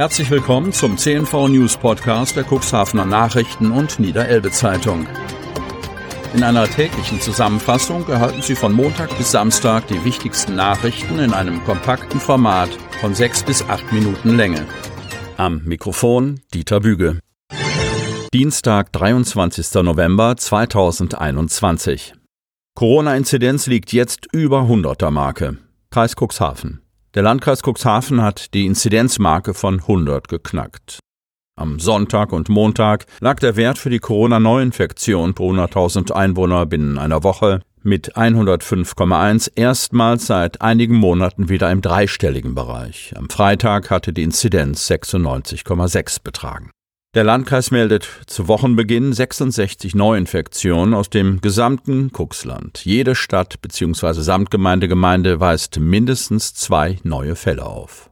Herzlich willkommen zum CNV News Podcast der Cuxhavener Nachrichten und Niederelbe Zeitung. In einer täglichen Zusammenfassung erhalten Sie von Montag bis Samstag die wichtigsten Nachrichten in einem kompakten Format von sechs bis acht Minuten Länge. Am Mikrofon Dieter Büge. Dienstag, 23. November 2021. Corona-Inzidenz liegt jetzt über 100er Marke. Kreis Cuxhaven. Der Landkreis Cuxhaven hat die Inzidenzmarke von 100 geknackt. Am Sonntag und Montag lag der Wert für die Corona-Neuinfektion pro 100.000 Einwohner binnen einer Woche mit 105,1 erstmals seit einigen Monaten wieder im dreistelligen Bereich. Am Freitag hatte die Inzidenz 96,6 betragen. Der Landkreis meldet zu Wochenbeginn 66 Neuinfektionen aus dem gesamten Cuxland. Jede Stadt bzw. Samtgemeindegemeinde weist mindestens zwei neue Fälle auf.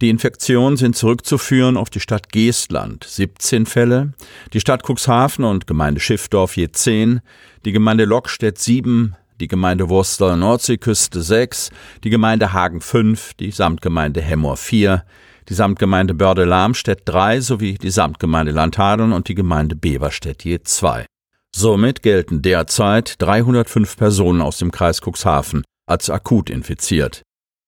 Die Infektionen sind zurückzuführen auf die Stadt Geestland, 17 Fälle, die Stadt Cuxhaven und Gemeinde Schiffdorf je 10, die Gemeinde Lockstedt 7, die Gemeinde Wurstel Nordseeküste 6, die Gemeinde Hagen 5, die Samtgemeinde Hemmoor 4, die Samtgemeinde Börde-Lamstedt 3 sowie die Samtgemeinde Landhadeln und die Gemeinde Beverstedt je 2. Somit gelten derzeit 305 Personen aus dem Kreis Cuxhaven als akut infiziert.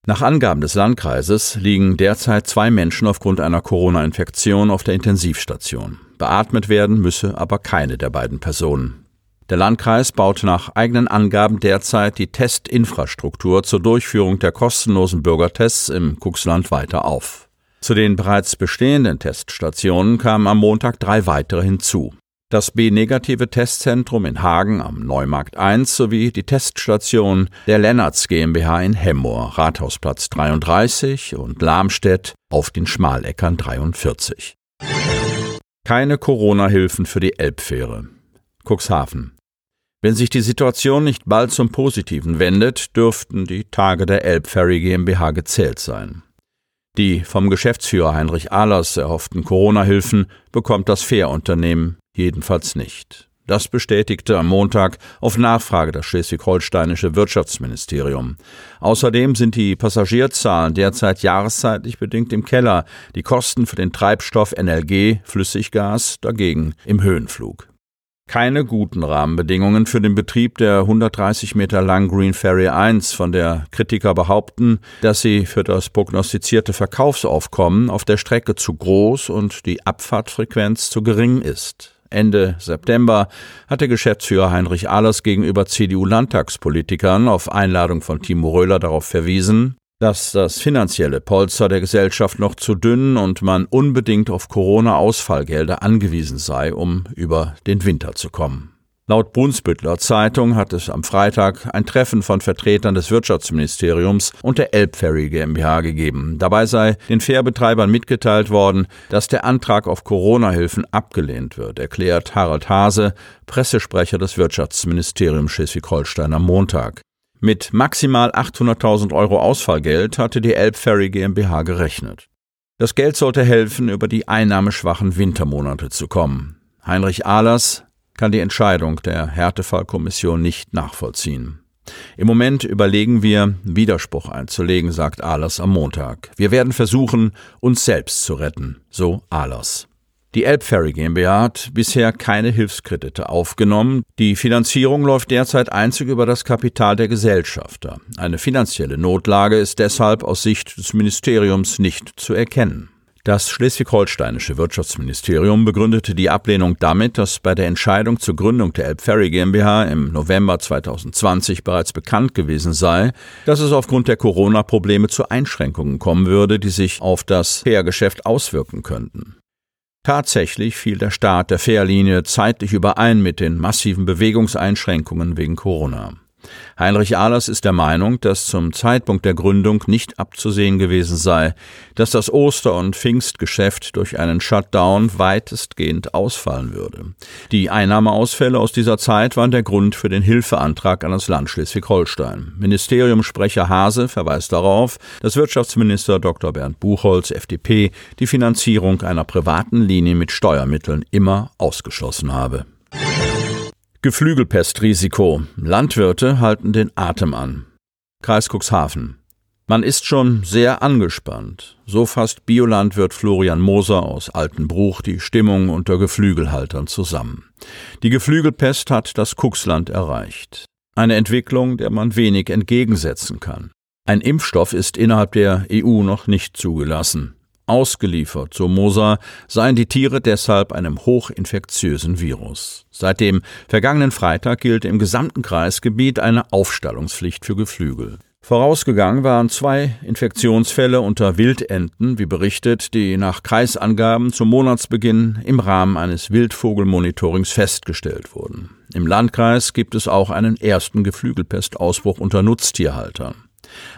Nach Angaben des Landkreises liegen derzeit zwei Menschen aufgrund einer Corona-Infektion auf der Intensivstation. Beatmet werden müsse aber keine der beiden Personen. Der Landkreis baut nach eigenen Angaben derzeit die Testinfrastruktur zur Durchführung der kostenlosen Bürgertests im Cuxland weiter auf. Zu den bereits bestehenden Teststationen kamen am Montag drei weitere hinzu. Das B-negative Testzentrum in Hagen am Neumarkt 1 sowie die Teststation der Lennarts GmbH in Hemmoor, Rathausplatz 33 und Lamstedt auf den Schmaleckern 43. Keine Corona-Hilfen für die Elbfähre. Cuxhaven. Wenn sich die Situation nicht bald zum Positiven wendet, dürften die Tage der Elbferry GmbH gezählt sein. Die vom Geschäftsführer Heinrich Ahlers erhofften Corona-Hilfen bekommt das Fährunternehmen jedenfalls nicht. Das bestätigte am Montag auf Nachfrage das schleswig-holsteinische Wirtschaftsministerium. Außerdem sind die Passagierzahlen derzeit jahreszeitlich bedingt im Keller, die Kosten für den Treibstoff NLG Flüssiggas dagegen im Höhenflug keine guten Rahmenbedingungen für den Betrieb der 130 Meter langen Green Ferry 1, von der Kritiker behaupten, dass sie für das prognostizierte Verkaufsaufkommen auf der Strecke zu groß und die Abfahrtfrequenz zu gering ist. Ende September hatte Geschäftsführer Heinrich Ahlers gegenüber CDU-Landtagspolitikern auf Einladung von Timo Röhler darauf verwiesen, dass das finanzielle Polster der Gesellschaft noch zu dünn und man unbedingt auf Corona-Ausfallgelder angewiesen sei, um über den Winter zu kommen. Laut Brunsbüttler Zeitung hat es am Freitag ein Treffen von Vertretern des Wirtschaftsministeriums und der Elbferry GmbH gegeben. Dabei sei den Fährbetreibern mitgeteilt worden, dass der Antrag auf Corona-Hilfen abgelehnt wird, erklärt Harald Hase, Pressesprecher des Wirtschaftsministeriums Schleswig-Holstein am Montag. Mit maximal 800.000 Euro Ausfallgeld hatte die Elbferry GmbH gerechnet. Das Geld sollte helfen, über die einnahmeschwachen Wintermonate zu kommen. Heinrich Ahlers kann die Entscheidung der Härtefallkommission nicht nachvollziehen. Im Moment überlegen wir, Widerspruch einzulegen, sagt Ahlers am Montag. Wir werden versuchen, uns selbst zu retten, so Ahlers. Die Elbferry GmbH hat bisher keine Hilfskredite aufgenommen. Die Finanzierung läuft derzeit einzig über das Kapital der Gesellschafter. Eine finanzielle Notlage ist deshalb aus Sicht des Ministeriums nicht zu erkennen. Das schleswig-holsteinische Wirtschaftsministerium begründete die Ablehnung damit, dass bei der Entscheidung zur Gründung der Elbferry GmbH im November 2020 bereits bekannt gewesen sei, dass es aufgrund der Corona-Probleme zu Einschränkungen kommen würde, die sich auf das Fährgeschäft auswirken könnten. Tatsächlich fiel der Start der Fährlinie zeitlich überein mit den massiven Bewegungseinschränkungen wegen Corona. Heinrich Ahlers ist der Meinung, dass zum Zeitpunkt der Gründung nicht abzusehen gewesen sei, dass das Oster- und Pfingstgeschäft durch einen Shutdown weitestgehend ausfallen würde. Die Einnahmeausfälle aus dieser Zeit waren der Grund für den Hilfeantrag an das Land Schleswig-Holstein. Ministeriumsprecher Hase verweist darauf, dass Wirtschaftsminister Dr. Bernd Buchholz, FDP, die Finanzierung einer privaten Linie mit Steuermitteln immer ausgeschlossen habe. Geflügelpestrisiko. Landwirte halten den Atem an. Kreis Cuxhaven. Man ist schon sehr angespannt. So fasst Biolandwirt Florian Moser aus Altenbruch die Stimmung unter Geflügelhaltern zusammen. Die Geflügelpest hat das Kuxland erreicht. Eine Entwicklung, der man wenig entgegensetzen kann. Ein Impfstoff ist innerhalb der EU noch nicht zugelassen. Ausgeliefert, so Moser, seien die Tiere deshalb einem hochinfektiösen Virus. Seit dem vergangenen Freitag gilt im gesamten Kreisgebiet eine Aufstallungspflicht für Geflügel. Vorausgegangen waren zwei Infektionsfälle unter Wildenten, wie berichtet, die nach Kreisangaben zum Monatsbeginn im Rahmen eines Wildvogelmonitorings festgestellt wurden. Im Landkreis gibt es auch einen ersten Geflügelpestausbruch unter Nutztierhaltern.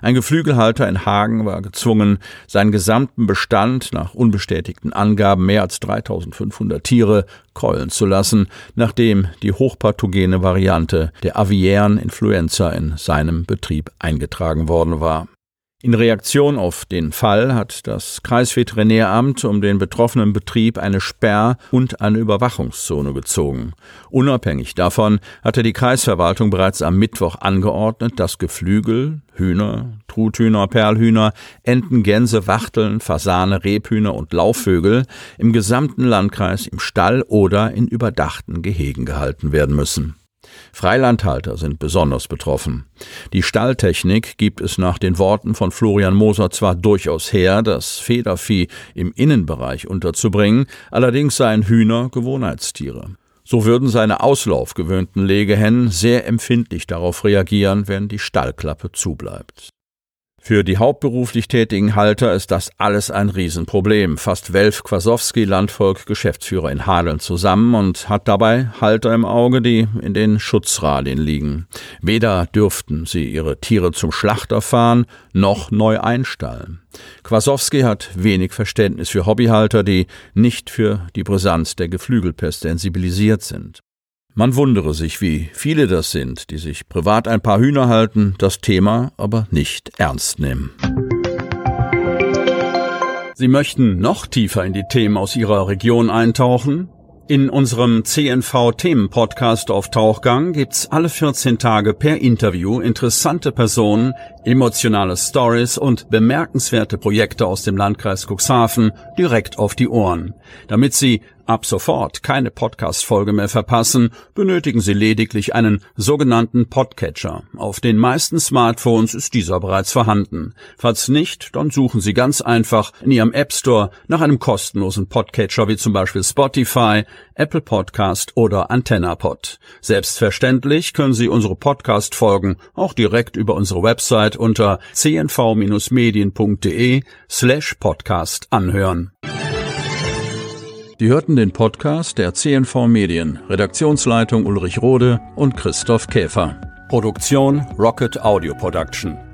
Ein Geflügelhalter in Hagen war gezwungen, seinen gesamten Bestand nach unbestätigten Angaben mehr als 3500 Tiere keulen zu lassen, nachdem die hochpathogene Variante der aviären Influenza in seinem Betrieb eingetragen worden war. In Reaktion auf den Fall hat das Kreisveterinäramt um den betroffenen Betrieb eine Sperr- und eine Überwachungszone gezogen. Unabhängig davon hatte die Kreisverwaltung bereits am Mittwoch angeordnet, dass Geflügel, Hühner, Truthühner, Perlhühner, Enten, Gänse, Wachteln, Fasane, Rebhühner und Laufvögel im gesamten Landkreis im Stall oder in überdachten Gehegen gehalten werden müssen. Freilandhalter sind besonders betroffen. Die Stalltechnik gibt es nach den Worten von Florian Moser zwar durchaus her, das Federvieh im Innenbereich unterzubringen, allerdings seien Hühner Gewohnheitstiere. So würden seine auslaufgewöhnten Legehennen sehr empfindlich darauf reagieren, wenn die Stallklappe zubleibt. Für die hauptberuflich tätigen Halter ist das alles ein Riesenproblem, fasst Welf Kwasowski, Landvolk, Geschäftsführer in Hadeln zusammen und hat dabei Halter im Auge, die in den Schutzradien liegen. Weder dürften sie ihre Tiere zum Schlachter fahren, noch neu einstallen. Kwasowski hat wenig Verständnis für Hobbyhalter, die nicht für die Brisanz der Geflügelpest sensibilisiert sind. Man wundere sich, wie viele das sind, die sich privat ein paar Hühner halten, das Thema aber nicht ernst nehmen. Sie möchten noch tiefer in die Themen aus Ihrer Region eintauchen? In unserem CNV-Themen-Podcast auf Tauchgang gibt's alle 14 Tage per Interview interessante Personen, emotionale Stories und bemerkenswerte Projekte aus dem Landkreis Cuxhaven direkt auf die Ohren, damit Sie ab sofort keine Podcast-Folge mehr verpassen, benötigen Sie lediglich einen sogenannten Podcatcher. Auf den meisten Smartphones ist dieser bereits vorhanden. Falls nicht, dann suchen Sie ganz einfach in Ihrem App Store nach einem kostenlosen Podcatcher wie zum Beispiel Spotify, Apple Podcast oder AntennaPod. Selbstverständlich können Sie unsere Podcast-Folgen auch direkt über unsere Website unter cnv-medien.de slash podcast anhören. Die hörten den Podcast der CNV Medien, Redaktionsleitung Ulrich Rode und Christoph Käfer. Produktion Rocket Audio Production.